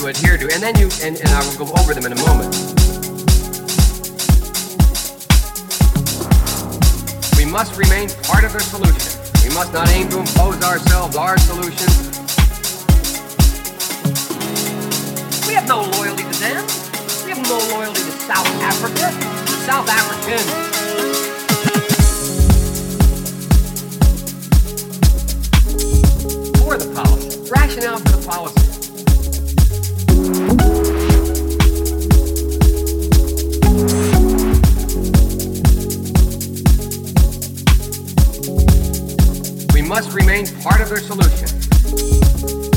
you adhere to, and then you, and, and I will go over them in a moment. We must remain part of their solution. We must not aim to impose ourselves, our solutions. We have no loyalty to them. We have no loyalty to South Africa, South Africans. For the policy, rationale for the policy. Must remain part of their solution.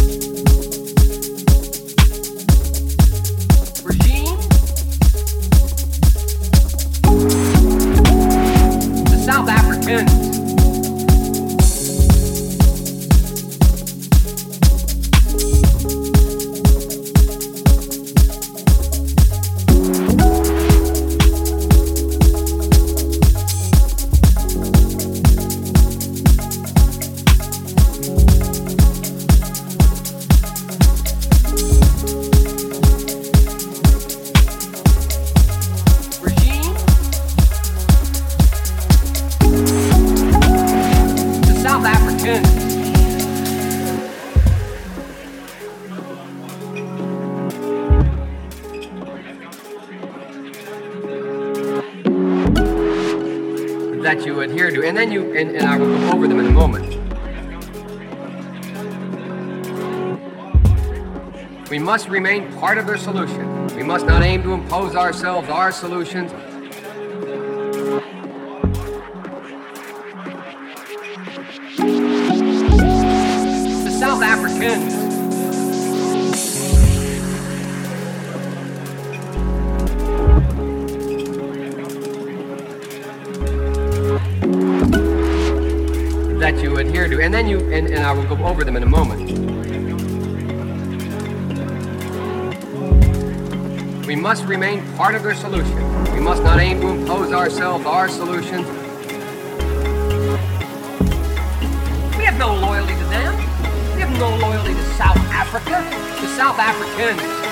Must remain part of their solution. We must not aim to impose ourselves, our solutions. The South Africans. That you adhere to, and then you, and, and I will go over them in a moment. We must remain part of their solution. We must not aim to impose ourselves, our solutions. We have no loyalty to them. We have no loyalty to South Africa, to South Africans.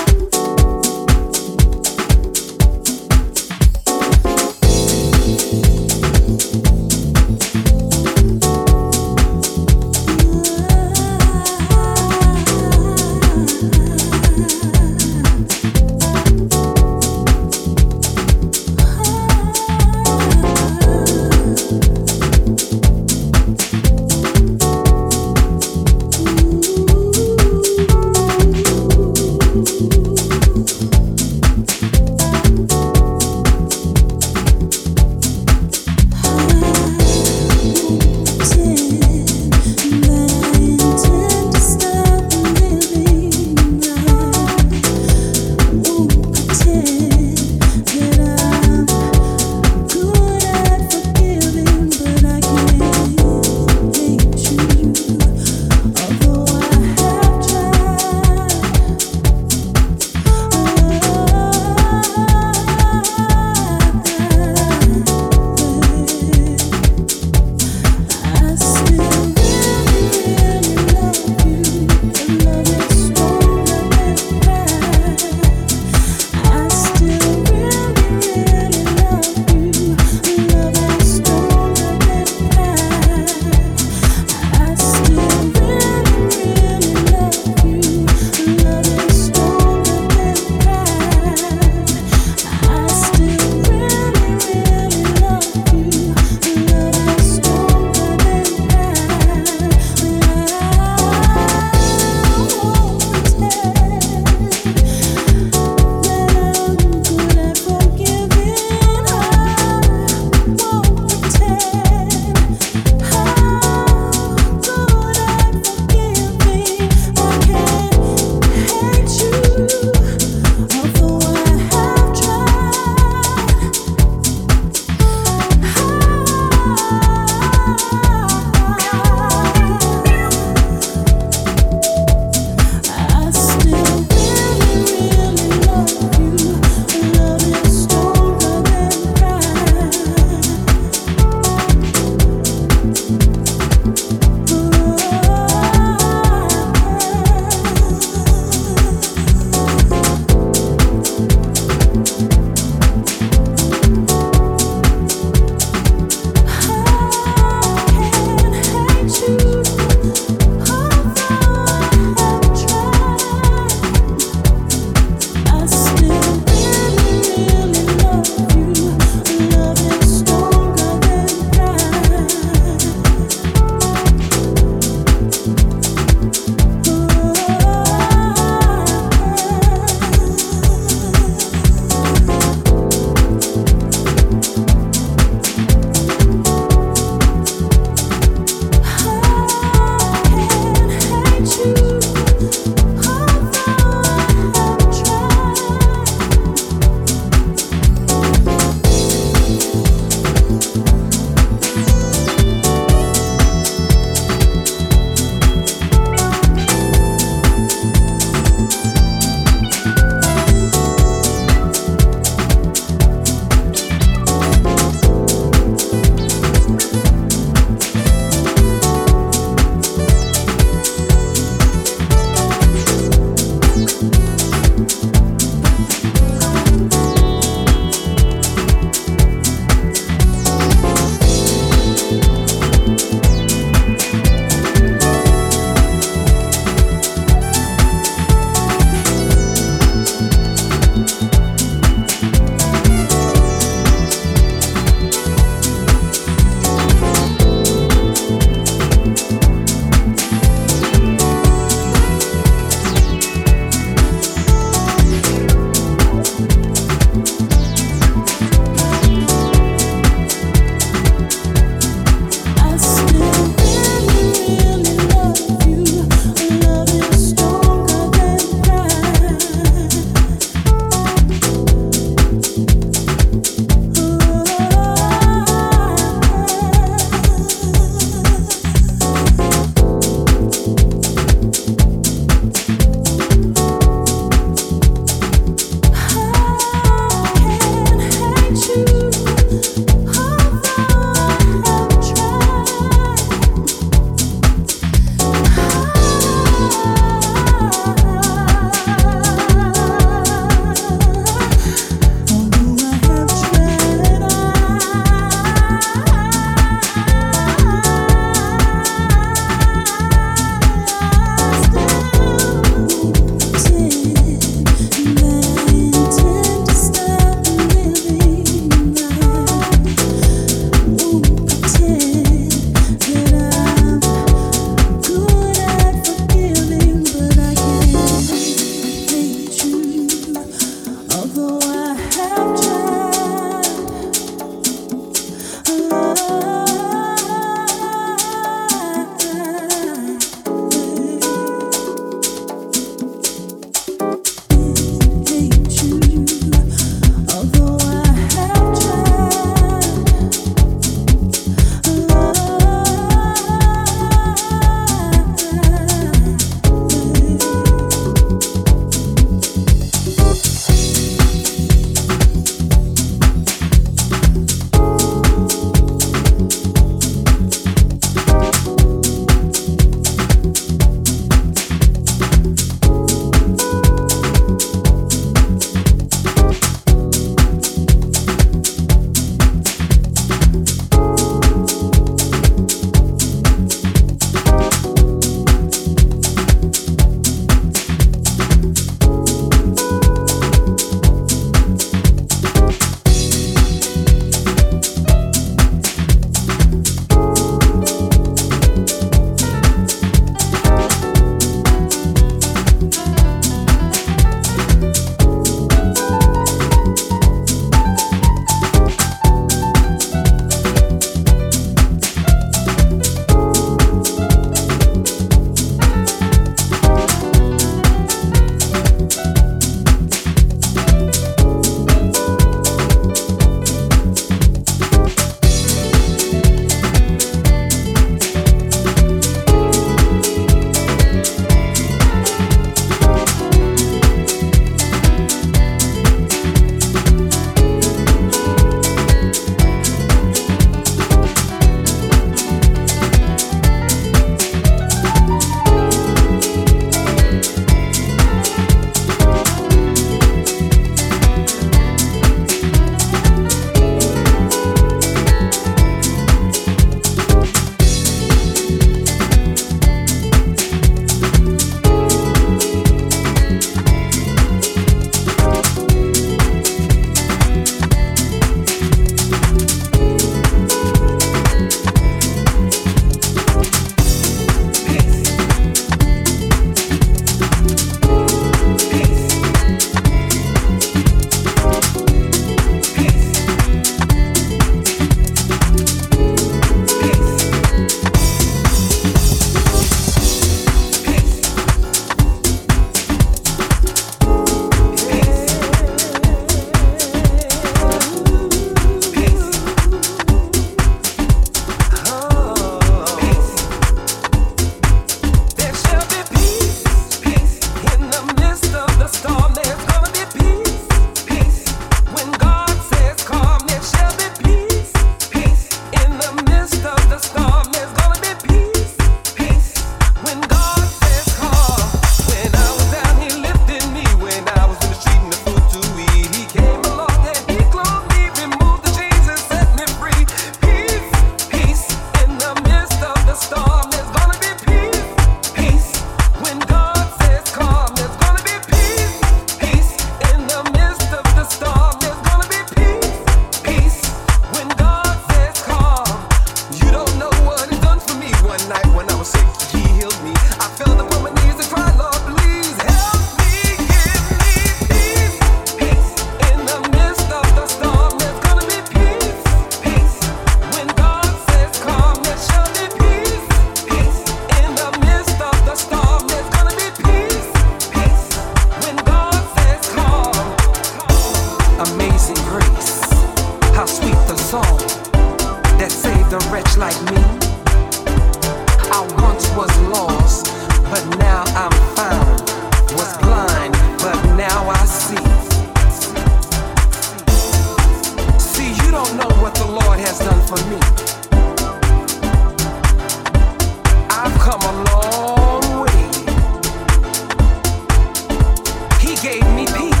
Peace.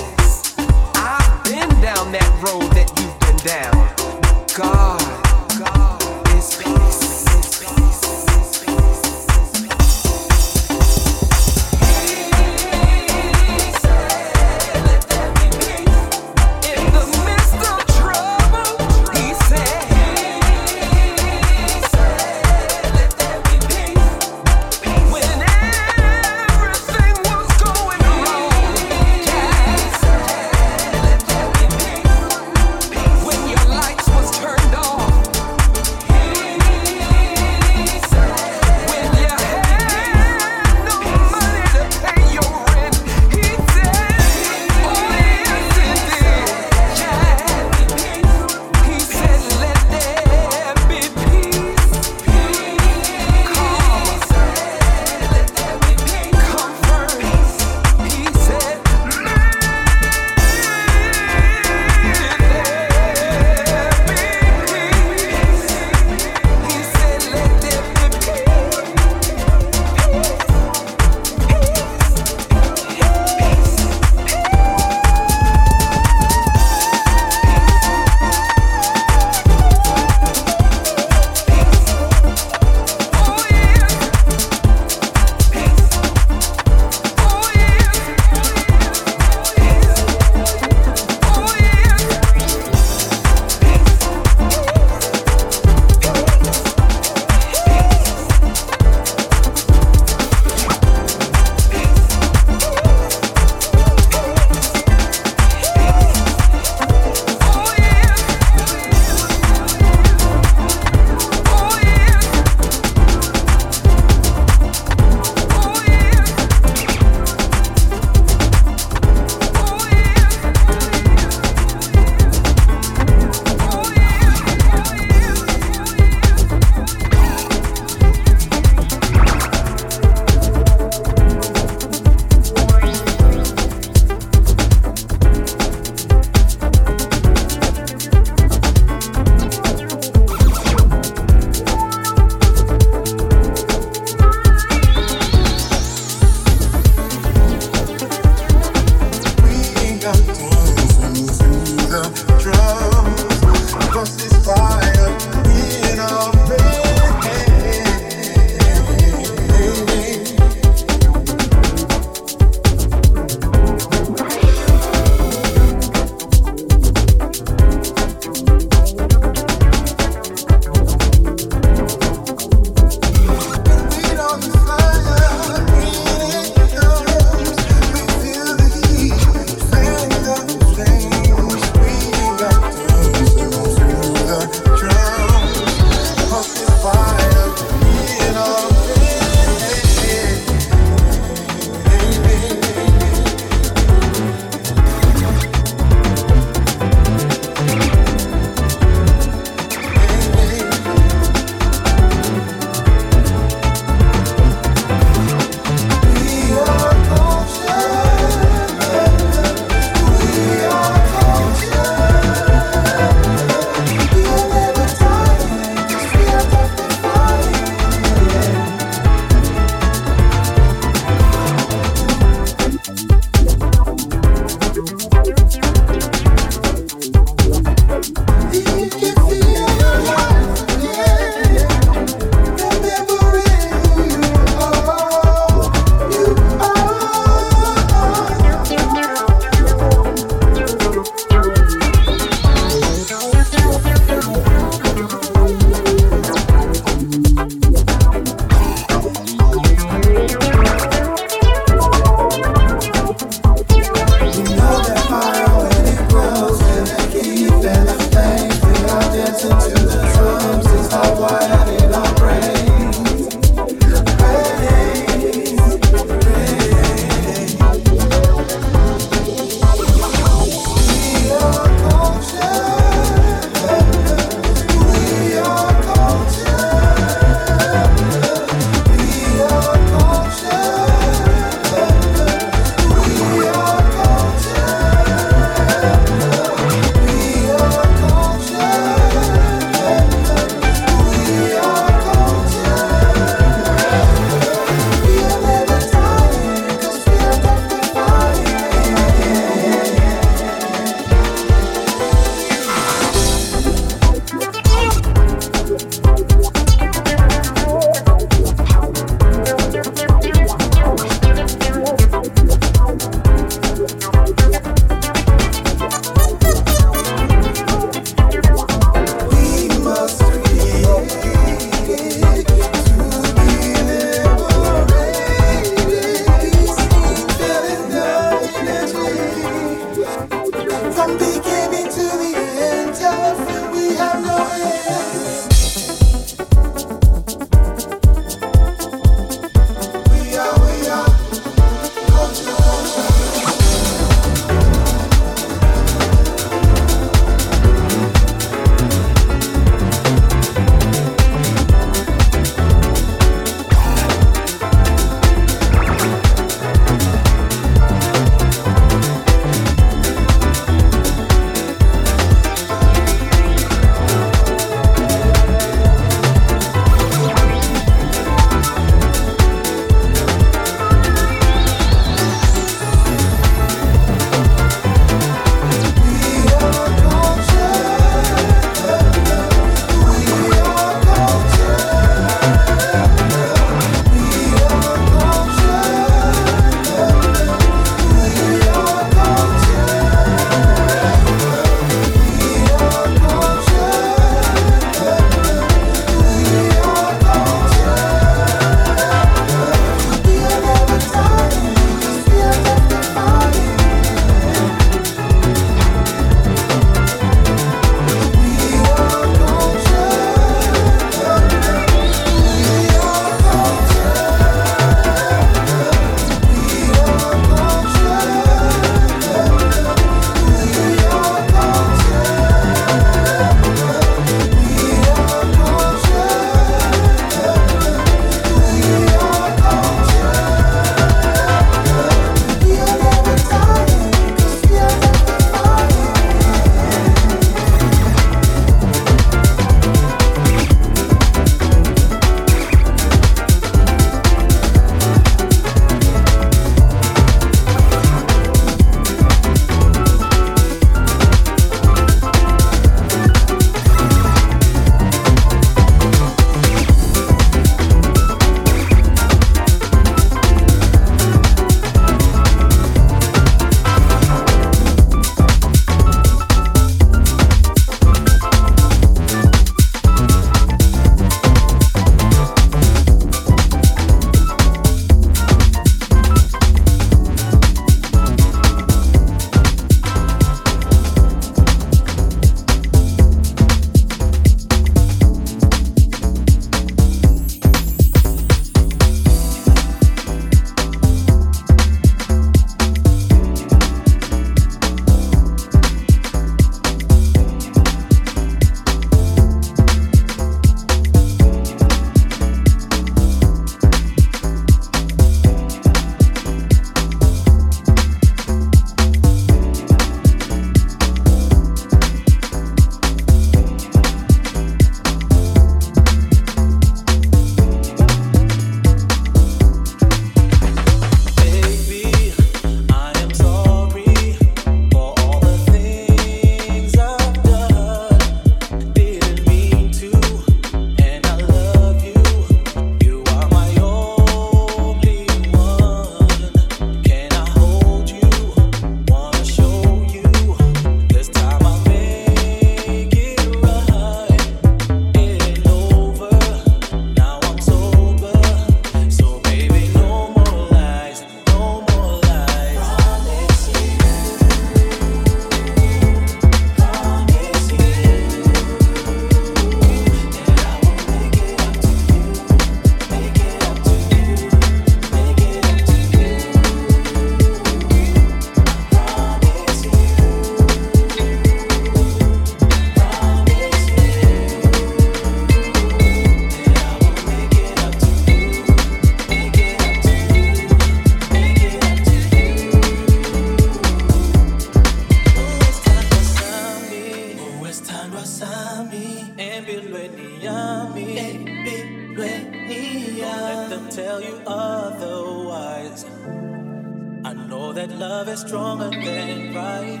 love is stronger than right. pride.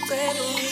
Incredibly,